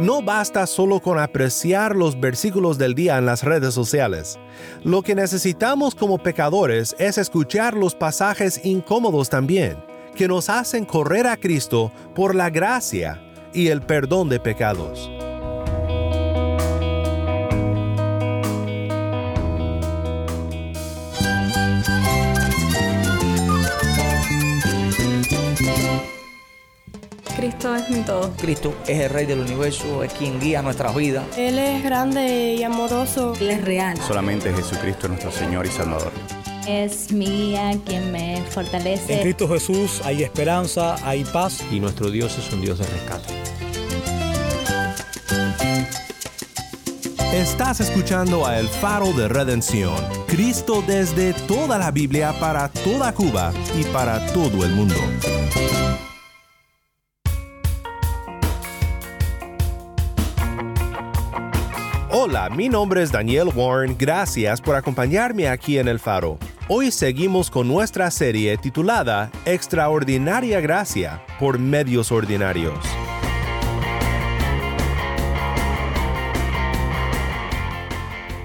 No basta solo con apreciar los versículos del día en las redes sociales. Lo que necesitamos como pecadores es escuchar los pasajes incómodos también, que nos hacen correr a Cristo por la gracia y el perdón de pecados. Cristo es mi todo. Cristo es el Rey del universo, es quien guía nuestras vidas. Él es grande y amoroso. Él es real. Solamente Jesucristo es nuestro Señor y Salvador. Es mi guía quien me fortalece. En Cristo Jesús hay esperanza, hay paz. Y nuestro Dios es un Dios de rescate. Estás escuchando a El Faro de Redención, Cristo desde toda la Biblia para toda Cuba y para todo el mundo. Hola, mi nombre es Daniel Warren, gracias por acompañarme aquí en El Faro. Hoy seguimos con nuestra serie titulada Extraordinaria Gracia por Medios Ordinarios.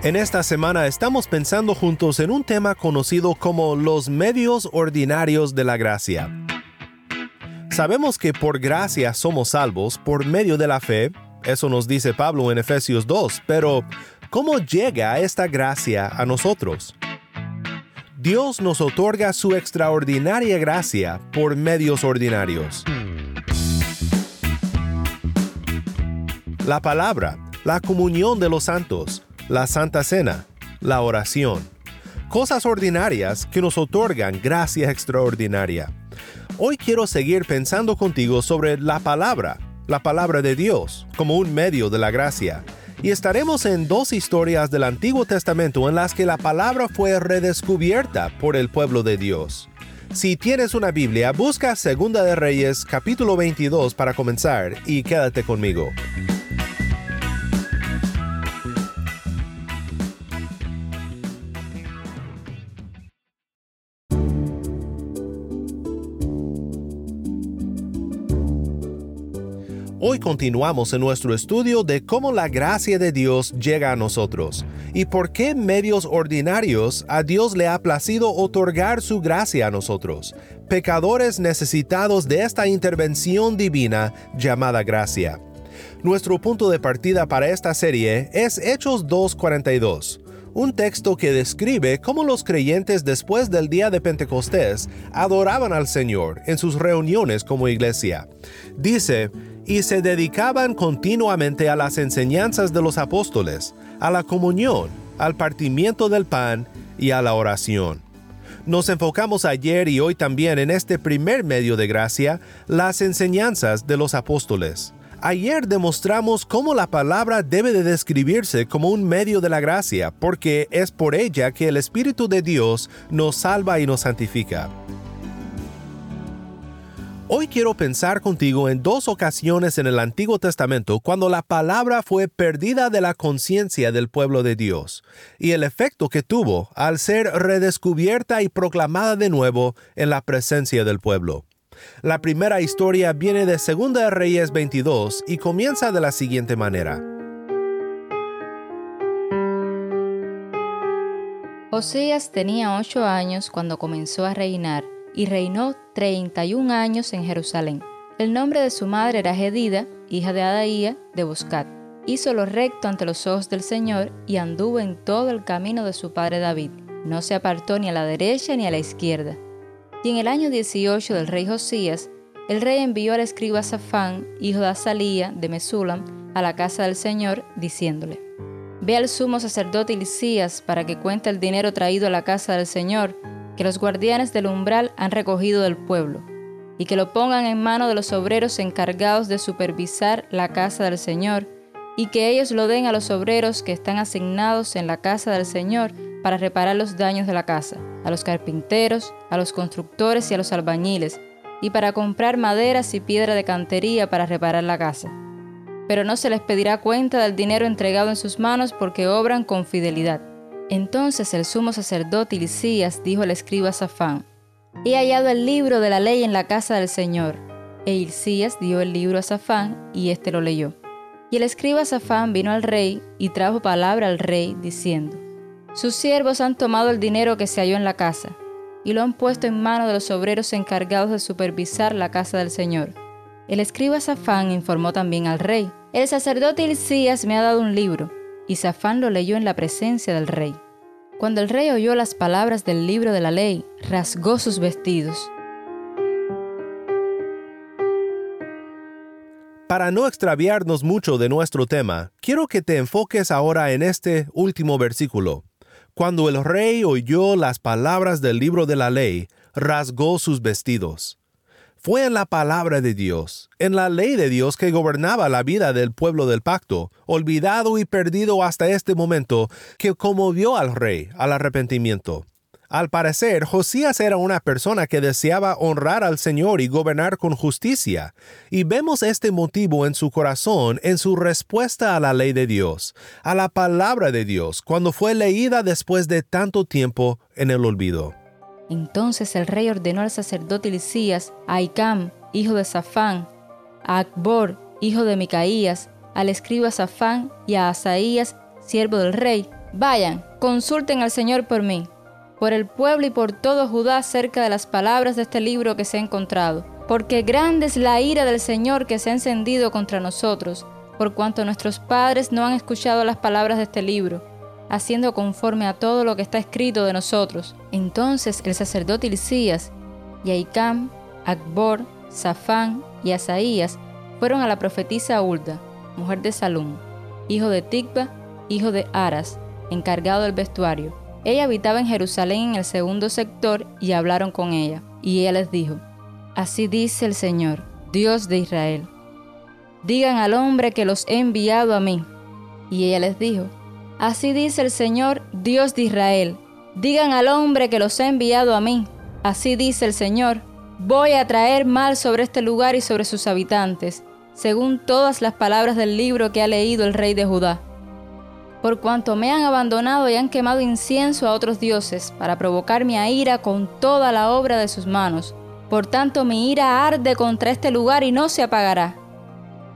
En esta semana estamos pensando juntos en un tema conocido como los medios ordinarios de la gracia. Sabemos que por gracia somos salvos por medio de la fe, eso nos dice Pablo en Efesios 2, pero ¿cómo llega esta gracia a nosotros? Dios nos otorga su extraordinaria gracia por medios ordinarios. La palabra, la comunión de los santos, la Santa Cena, la oración. Cosas ordinarias que nos otorgan gracia extraordinaria. Hoy quiero seguir pensando contigo sobre la palabra, la palabra de Dios, como un medio de la gracia. Y estaremos en dos historias del Antiguo Testamento en las que la palabra fue redescubierta por el pueblo de Dios. Si tienes una Biblia, busca Segunda de Reyes capítulo 22 para comenzar y quédate conmigo. Continuamos en nuestro estudio de cómo la gracia de Dios llega a nosotros y por qué medios ordinarios a Dios le ha placido otorgar su gracia a nosotros, pecadores necesitados de esta intervención divina llamada gracia. Nuestro punto de partida para esta serie es Hechos 2.42 un texto que describe cómo los creyentes después del día de Pentecostés adoraban al Señor en sus reuniones como iglesia. Dice, y se dedicaban continuamente a las enseñanzas de los apóstoles, a la comunión, al partimiento del pan y a la oración. Nos enfocamos ayer y hoy también en este primer medio de gracia, las enseñanzas de los apóstoles. Ayer demostramos cómo la palabra debe de describirse como un medio de la gracia, porque es por ella que el Espíritu de Dios nos salva y nos santifica. Hoy quiero pensar contigo en dos ocasiones en el Antiguo Testamento cuando la palabra fue perdida de la conciencia del pueblo de Dios y el efecto que tuvo al ser redescubierta y proclamada de nuevo en la presencia del pueblo. La primera historia viene de 2 Reyes 22 y comienza de la siguiente manera. Osías tenía ocho años cuando comenzó a reinar y reinó 31 años en Jerusalén. El nombre de su madre era Gedida, hija de Adaía de Buscat. Hizo lo recto ante los ojos del Señor y anduvo en todo el camino de su padre David. No se apartó ni a la derecha ni a la izquierda. Y en el año 18 del rey Josías, el rey envió al escriba Safán, hijo de Azalía de Mesulam, a la casa del Señor, diciéndole: Ve al sumo sacerdote Hilcías para que cuente el dinero traído a la casa del Señor que los guardianes del umbral han recogido del pueblo, y que lo pongan en mano de los obreros encargados de supervisar la casa del Señor, y que ellos lo den a los obreros que están asignados en la casa del Señor para reparar los daños de la casa, a los carpinteros, a los constructores y a los albañiles, y para comprar maderas y piedra de cantería para reparar la casa. Pero no se les pedirá cuenta del dinero entregado en sus manos porque obran con fidelidad. Entonces el sumo sacerdote Hilcías dijo al escriba Safán, He hallado el libro de la ley en la casa del Señor. E Hilcías dio el libro a Safán y éste lo leyó. Y el escriba Safán vino al rey y trajo palabra al rey, diciendo, Sus siervos han tomado el dinero que se halló en la casa, y lo han puesto en manos de los obreros encargados de supervisar la casa del Señor. El escriba Safán informó también al rey, El sacerdote Hilcías me ha dado un libro, y Safán lo leyó en la presencia del rey. Cuando el rey oyó las palabras del libro de la ley, rasgó sus vestidos. Para no extraviarnos mucho de nuestro tema, quiero que te enfoques ahora en este último versículo. Cuando el rey oyó las palabras del libro de la ley, rasgó sus vestidos. Fue en la palabra de Dios, en la ley de Dios que gobernaba la vida del pueblo del pacto, olvidado y perdido hasta este momento, que conmovió al rey al arrepentimiento. Al parecer, Josías era una persona que deseaba honrar al Señor y gobernar con justicia, y vemos este motivo en su corazón en su respuesta a la ley de Dios, a la palabra de Dios, cuando fue leída después de tanto tiempo en el olvido. Entonces el rey ordenó al sacerdote Elisías, a Icam, hijo de Safán, a Acbor, hijo de Micaías, al escriba Safán y a Asaías, siervo del rey, vayan, consulten al Señor por mí por el pueblo y por todo Judá acerca de las palabras de este libro que se ha encontrado. Porque grande es la ira del Señor que se ha encendido contra nosotros, por cuanto nuestros padres no han escuchado las palabras de este libro, haciendo conforme a todo lo que está escrito de nosotros. Entonces el sacerdote Hilcías, y Akbor, Safán y Asaías fueron a la profetisa Ulda, mujer de Salum, hijo de Tikba, hijo de Aras, encargado del vestuario ella habitaba en Jerusalén en el segundo sector y hablaron con ella. Y ella les dijo, Así dice el Señor, Dios de Israel. Digan al hombre que los he enviado a mí. Y ella les dijo, Así dice el Señor, Dios de Israel. Digan al hombre que los he enviado a mí. Así dice el Señor, voy a traer mal sobre este lugar y sobre sus habitantes, según todas las palabras del libro que ha leído el rey de Judá por cuanto me han abandonado y han quemado incienso a otros dioses, para provocar mi ira con toda la obra de sus manos. Por tanto mi ira arde contra este lugar y no se apagará.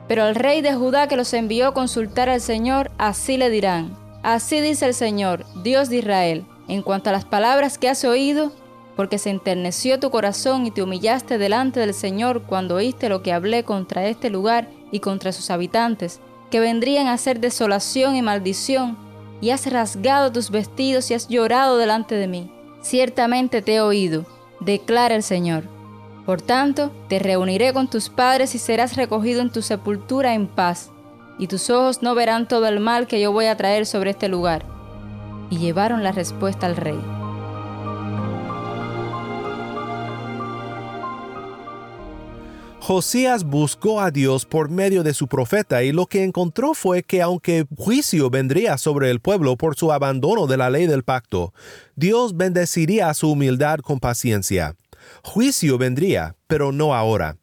Pero al rey de Judá que los envió a consultar al Señor, así le dirán, así dice el Señor, Dios de Israel, en cuanto a las palabras que has oído, porque se enterneció tu corazón y te humillaste delante del Señor cuando oíste lo que hablé contra este lugar y contra sus habitantes, que vendrían a ser desolación y maldición, y has rasgado tus vestidos y has llorado delante de mí. Ciertamente te he oído, declara el Señor. Por tanto, te reuniré con tus padres y serás recogido en tu sepultura en paz, y tus ojos no verán todo el mal que yo voy a traer sobre este lugar. Y llevaron la respuesta al rey. Josías buscó a Dios por medio de su profeta y lo que encontró fue que aunque juicio vendría sobre el pueblo por su abandono de la ley del pacto, Dios bendeciría su humildad con paciencia. Juicio vendría, pero no ahora.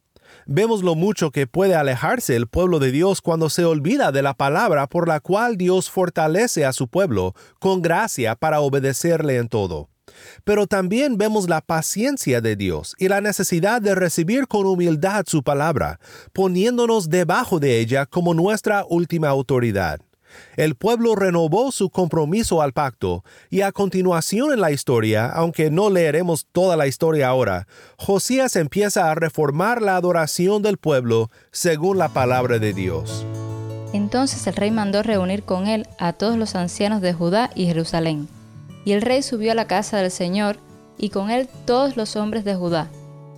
Vemos lo mucho que puede alejarse el pueblo de Dios cuando se olvida de la palabra por la cual Dios fortalece a su pueblo con gracia para obedecerle en todo. Pero también vemos la paciencia de Dios y la necesidad de recibir con humildad su palabra, poniéndonos debajo de ella como nuestra última autoridad. El pueblo renovó su compromiso al pacto, y a continuación en la historia, aunque no leeremos toda la historia ahora, Josías empieza a reformar la adoración del pueblo según la palabra de Dios. Entonces el rey mandó reunir con él a todos los ancianos de Judá y Jerusalén y el rey subió a la casa del Señor, y con él todos los hombres de Judá,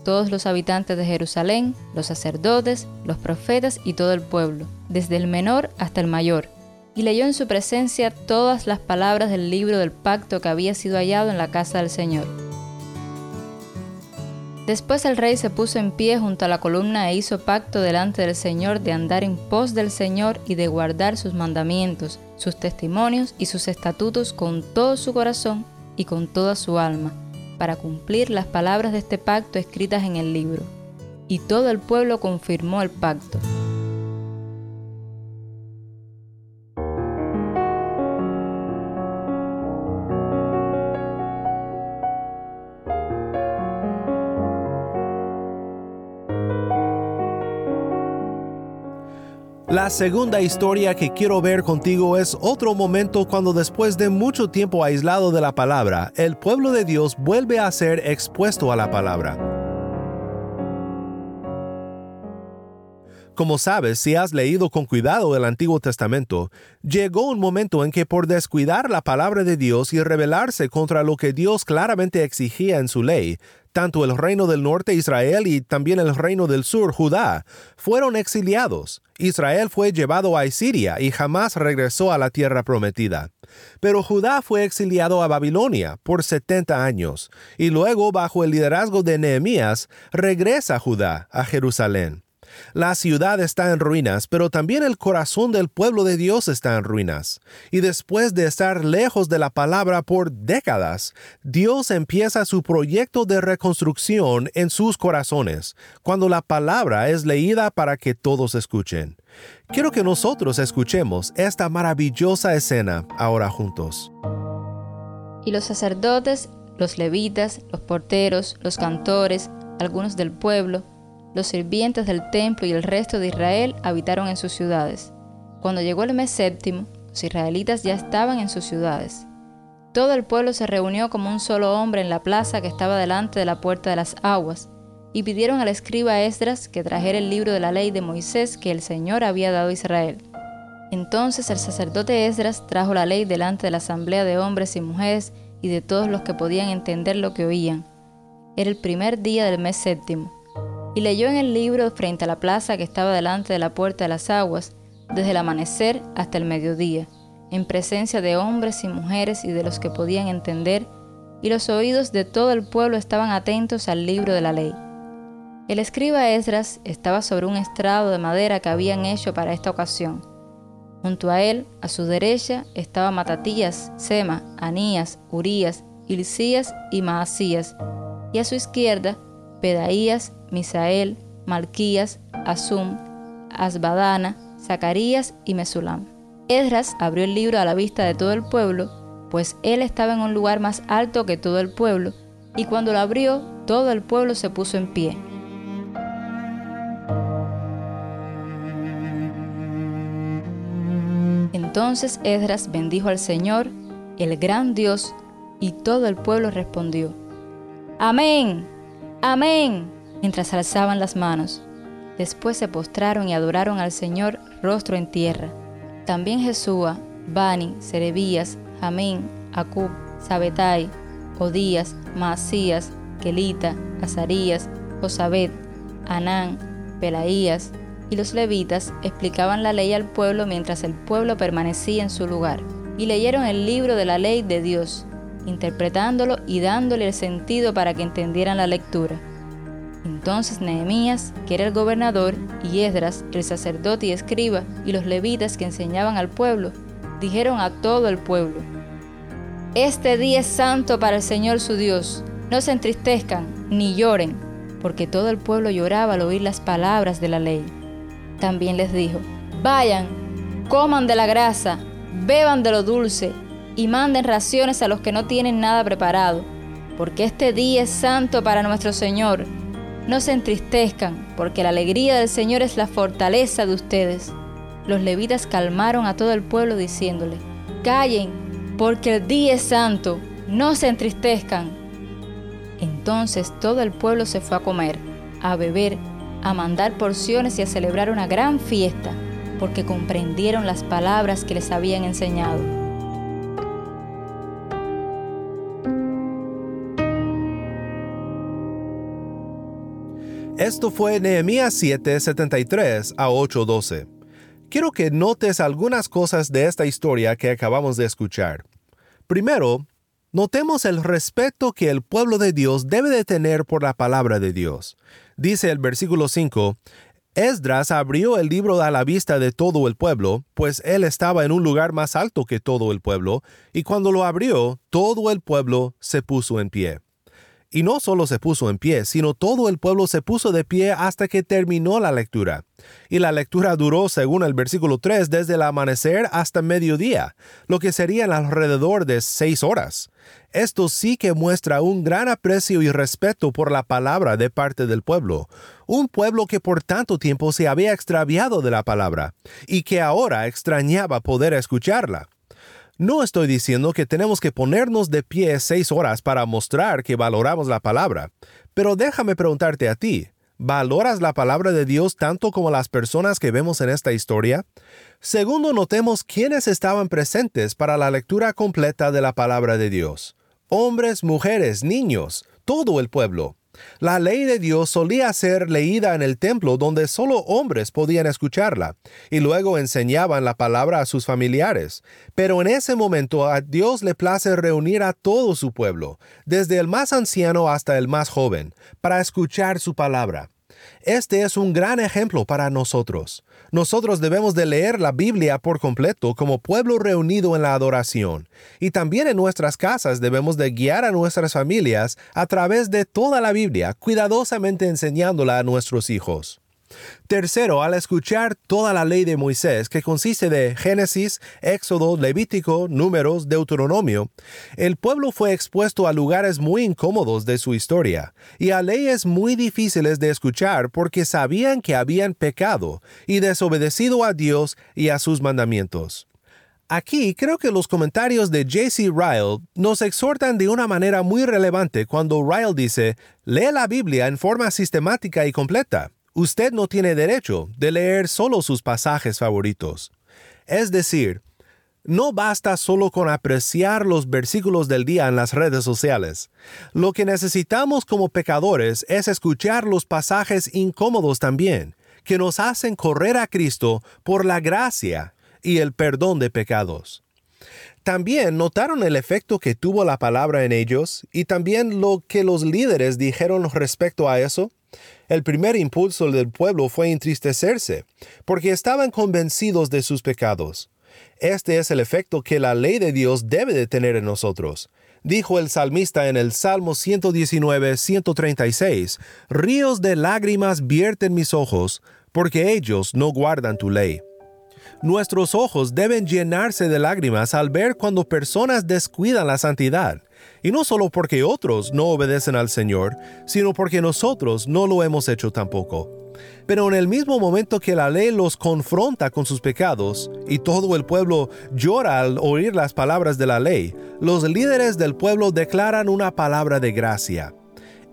todos los habitantes de Jerusalén, los sacerdotes, los profetas y todo el pueblo, desde el menor hasta el mayor, y leyó en su presencia todas las palabras del libro del pacto que había sido hallado en la casa del Señor. Después el rey se puso en pie junto a la columna e hizo pacto delante del Señor de andar en pos del Señor y de guardar sus mandamientos, sus testimonios y sus estatutos con todo su corazón y con toda su alma, para cumplir las palabras de este pacto escritas en el libro. Y todo el pueblo confirmó el pacto. La segunda historia que quiero ver contigo es otro momento cuando después de mucho tiempo aislado de la palabra, el pueblo de Dios vuelve a ser expuesto a la palabra. Como sabes, si has leído con cuidado el Antiguo Testamento, llegó un momento en que por descuidar la palabra de Dios y rebelarse contra lo que Dios claramente exigía en su ley, tanto el reino del norte Israel y también el reino del sur Judá fueron exiliados. Israel fue llevado a Asiria y jamás regresó a la tierra prometida. Pero Judá fue exiliado a Babilonia por 70 años, y luego bajo el liderazgo de Nehemías regresa Judá a Jerusalén. La ciudad está en ruinas, pero también el corazón del pueblo de Dios está en ruinas. Y después de estar lejos de la palabra por décadas, Dios empieza su proyecto de reconstrucción en sus corazones, cuando la palabra es leída para que todos escuchen. Quiero que nosotros escuchemos esta maravillosa escena ahora juntos. Y los sacerdotes, los levitas, los porteros, los cantores, algunos del pueblo, los sirvientes del templo y el resto de Israel habitaron en sus ciudades. Cuando llegó el mes séptimo, los israelitas ya estaban en sus ciudades. Todo el pueblo se reunió como un solo hombre en la plaza que estaba delante de la puerta de las aguas, y pidieron al escriba Esdras que trajera el libro de la ley de Moisés que el Señor había dado a Israel. Entonces el sacerdote Esdras trajo la ley delante de la asamblea de hombres y mujeres y de todos los que podían entender lo que oían. Era el primer día del mes séptimo y leyó en el libro frente a la plaza que estaba delante de la puerta de las aguas, desde el amanecer hasta el mediodía, en presencia de hombres y mujeres y de los que podían entender, y los oídos de todo el pueblo estaban atentos al libro de la ley. El escriba Esdras estaba sobre un estrado de madera que habían hecho para esta ocasión. Junto a él, a su derecha, estaba Matatías, Sema, Anías, Urías, Hilcías y Maasías, y a su izquierda, Pedaías, Misael, Malquías, Asum, Asbadana, Zacarías y Mesulam. Esdras abrió el libro a la vista de todo el pueblo, pues él estaba en un lugar más alto que todo el pueblo, y cuando lo abrió, todo el pueblo se puso en pie. Entonces Esdras bendijo al Señor, el gran Dios, y todo el pueblo respondió, Amén, Amén, mientras alzaban las manos. Después se postraron y adoraron al Señor rostro en tierra. También Jesúa, Bani, Serebías, Jamín, Acub, Sabetai, Odías, Maasías, Kelita, Azarías, Josabet, Anán, Pelaías y los levitas explicaban la ley al pueblo mientras el pueblo permanecía en su lugar. Y leyeron el libro de la ley de Dios interpretándolo y dándole el sentido para que entendieran la lectura. Entonces Nehemías, que era el gobernador, y Esdras, el sacerdote y escriba, y los levitas que enseñaban al pueblo, dijeron a todo el pueblo, Este día es santo para el Señor su Dios, no se entristezcan ni lloren, porque todo el pueblo lloraba al oír las palabras de la ley. También les dijo, Vayan, coman de la grasa, beban de lo dulce, y manden raciones a los que no tienen nada preparado, porque este día es santo para nuestro Señor. No se entristezcan, porque la alegría del Señor es la fortaleza de ustedes. Los levitas calmaron a todo el pueblo diciéndole, Callen, porque el día es santo, no se entristezcan. Entonces todo el pueblo se fue a comer, a beber, a mandar porciones y a celebrar una gran fiesta, porque comprendieron las palabras que les habían enseñado. Esto fue Nehemías 7, 73 a 8:12. Quiero que notes algunas cosas de esta historia que acabamos de escuchar. Primero, notemos el respeto que el pueblo de Dios debe de tener por la palabra de Dios. Dice el versículo 5, Esdras abrió el libro a la vista de todo el pueblo, pues él estaba en un lugar más alto que todo el pueblo, y cuando lo abrió, todo el pueblo se puso en pie. Y no solo se puso en pie, sino todo el pueblo se puso de pie hasta que terminó la lectura. Y la lectura duró, según el versículo 3, desde el amanecer hasta mediodía, lo que serían alrededor de seis horas. Esto sí que muestra un gran aprecio y respeto por la palabra de parte del pueblo, un pueblo que por tanto tiempo se había extraviado de la palabra, y que ahora extrañaba poder escucharla. No estoy diciendo que tenemos que ponernos de pie seis horas para mostrar que valoramos la palabra, pero déjame preguntarte a ti, ¿valoras la palabra de Dios tanto como las personas que vemos en esta historia? Segundo, notemos quiénes estaban presentes para la lectura completa de la palabra de Dios. Hombres, mujeres, niños, todo el pueblo. La ley de Dios solía ser leída en el templo donde solo hombres podían escucharla, y luego enseñaban la palabra a sus familiares. Pero en ese momento a Dios le place reunir a todo su pueblo, desde el más anciano hasta el más joven, para escuchar su palabra. Este es un gran ejemplo para nosotros. Nosotros debemos de leer la Biblia por completo como pueblo reunido en la adoración, y también en nuestras casas debemos de guiar a nuestras familias a través de toda la Biblia, cuidadosamente enseñándola a nuestros hijos. Tercero, al escuchar toda la ley de Moisés, que consiste de Génesis, Éxodo, Levítico, Números, Deuteronomio, el pueblo fue expuesto a lugares muy incómodos de su historia y a leyes muy difíciles de escuchar porque sabían que habían pecado y desobedecido a Dios y a sus mandamientos. Aquí creo que los comentarios de J.C. Ryle nos exhortan de una manera muy relevante cuando Ryle dice, lee la Biblia en forma sistemática y completa usted no tiene derecho de leer solo sus pasajes favoritos. Es decir, no basta solo con apreciar los versículos del día en las redes sociales. Lo que necesitamos como pecadores es escuchar los pasajes incómodos también, que nos hacen correr a Cristo por la gracia y el perdón de pecados. También notaron el efecto que tuvo la palabra en ellos y también lo que los líderes dijeron respecto a eso. El primer impulso del pueblo fue entristecerse, porque estaban convencidos de sus pecados. Este es el efecto que la ley de Dios debe de tener en nosotros. Dijo el salmista en el Salmo 119, 136, Ríos de lágrimas vierten mis ojos, porque ellos no guardan tu ley. Nuestros ojos deben llenarse de lágrimas al ver cuando personas descuidan la santidad, y no solo porque otros no obedecen al Señor, sino porque nosotros no lo hemos hecho tampoco. Pero en el mismo momento que la ley los confronta con sus pecados y todo el pueblo llora al oír las palabras de la ley, los líderes del pueblo declaran una palabra de gracia.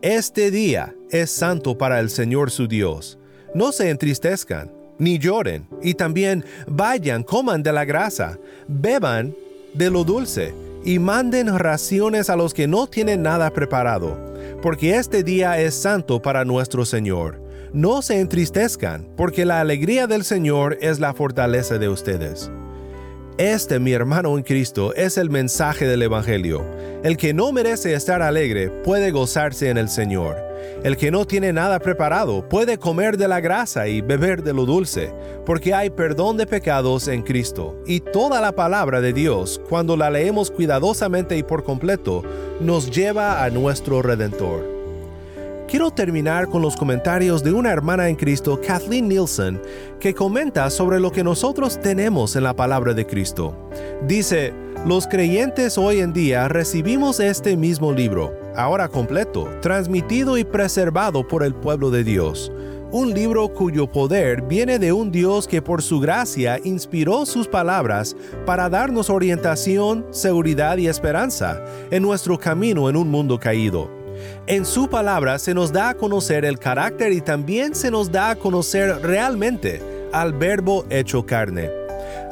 Este día es santo para el Señor su Dios. No se entristezcan, ni lloren, y también vayan, coman de la grasa, beban de lo dulce y manden raciones a los que no tienen nada preparado, porque este día es santo para nuestro Señor. No se entristezcan, porque la alegría del Señor es la fortaleza de ustedes. Este, mi hermano en Cristo, es el mensaje del Evangelio. El que no merece estar alegre puede gozarse en el Señor. El que no tiene nada preparado puede comer de la grasa y beber de lo dulce, porque hay perdón de pecados en Cristo. Y toda la palabra de Dios, cuando la leemos cuidadosamente y por completo, nos lleva a nuestro Redentor. Quiero terminar con los comentarios de una hermana en Cristo, Kathleen Nielsen, que comenta sobre lo que nosotros tenemos en la palabra de Cristo. Dice, los creyentes hoy en día recibimos este mismo libro, ahora completo, transmitido y preservado por el pueblo de Dios. Un libro cuyo poder viene de un Dios que por su gracia inspiró sus palabras para darnos orientación, seguridad y esperanza en nuestro camino en un mundo caído. En su palabra se nos da a conocer el carácter y también se nos da a conocer realmente al verbo hecho carne,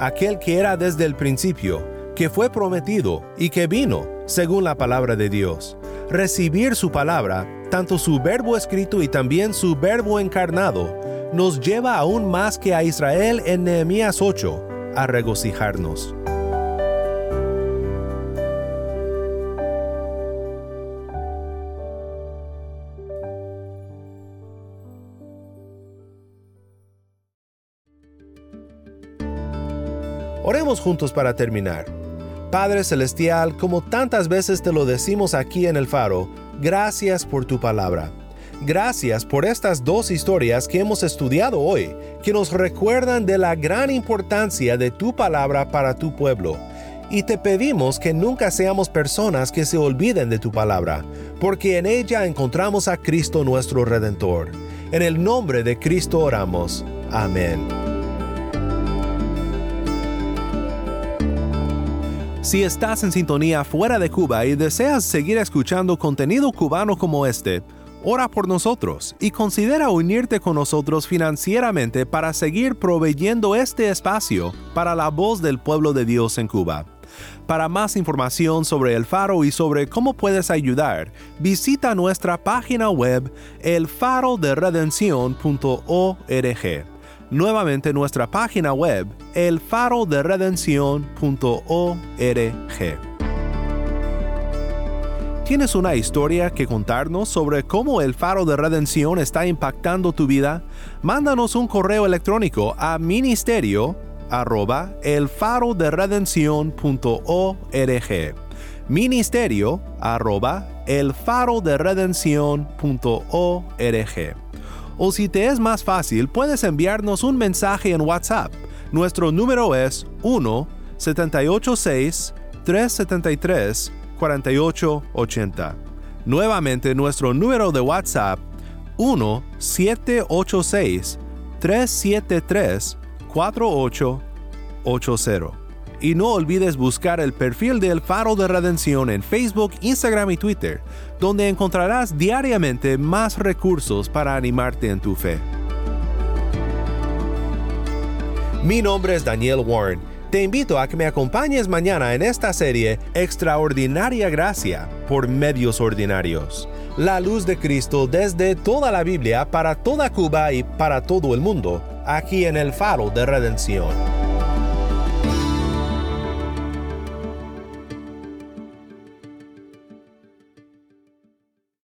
aquel que era desde el principio, que fue prometido y que vino, según la palabra de Dios. Recibir su palabra, tanto su verbo escrito y también su verbo encarnado, nos lleva aún más que a Israel en Nehemías 8 a regocijarnos. Oremos juntos para terminar. Padre Celestial, como tantas veces te lo decimos aquí en el faro, gracias por tu palabra. Gracias por estas dos historias que hemos estudiado hoy, que nos recuerdan de la gran importancia de tu palabra para tu pueblo. Y te pedimos que nunca seamos personas que se olviden de tu palabra, porque en ella encontramos a Cristo nuestro Redentor. En el nombre de Cristo oramos. Amén. Si estás en sintonía fuera de Cuba y deseas seguir escuchando contenido cubano como este, ora por nosotros y considera unirte con nosotros financieramente para seguir proveyendo este espacio para la voz del pueblo de Dios en Cuba. Para más información sobre el faro y sobre cómo puedes ayudar, visita nuestra página web elfaroderedencion.org. Nuevamente nuestra página web elfaroderedencion.org. ¿Tienes una historia que contarnos sobre cómo el faro de redención está impactando tu vida? Mándanos un correo electrónico a ministerio arroba ministerio arroba elfaroderedencion.org o si te es más fácil puedes enviarnos un mensaje en WhatsApp. Nuestro número es 1 786 373 4880. Nuevamente nuestro número de WhatsApp 1 786 373 4880. Y no olvides buscar el perfil del Faro de Redención en Facebook, Instagram y Twitter, donde encontrarás diariamente más recursos para animarte en tu fe. Mi nombre es Daniel Warren. Te invito a que me acompañes mañana en esta serie Extraordinaria Gracia por Medios Ordinarios. La luz de Cristo desde toda la Biblia para toda Cuba y para todo el mundo aquí en el faro de redención.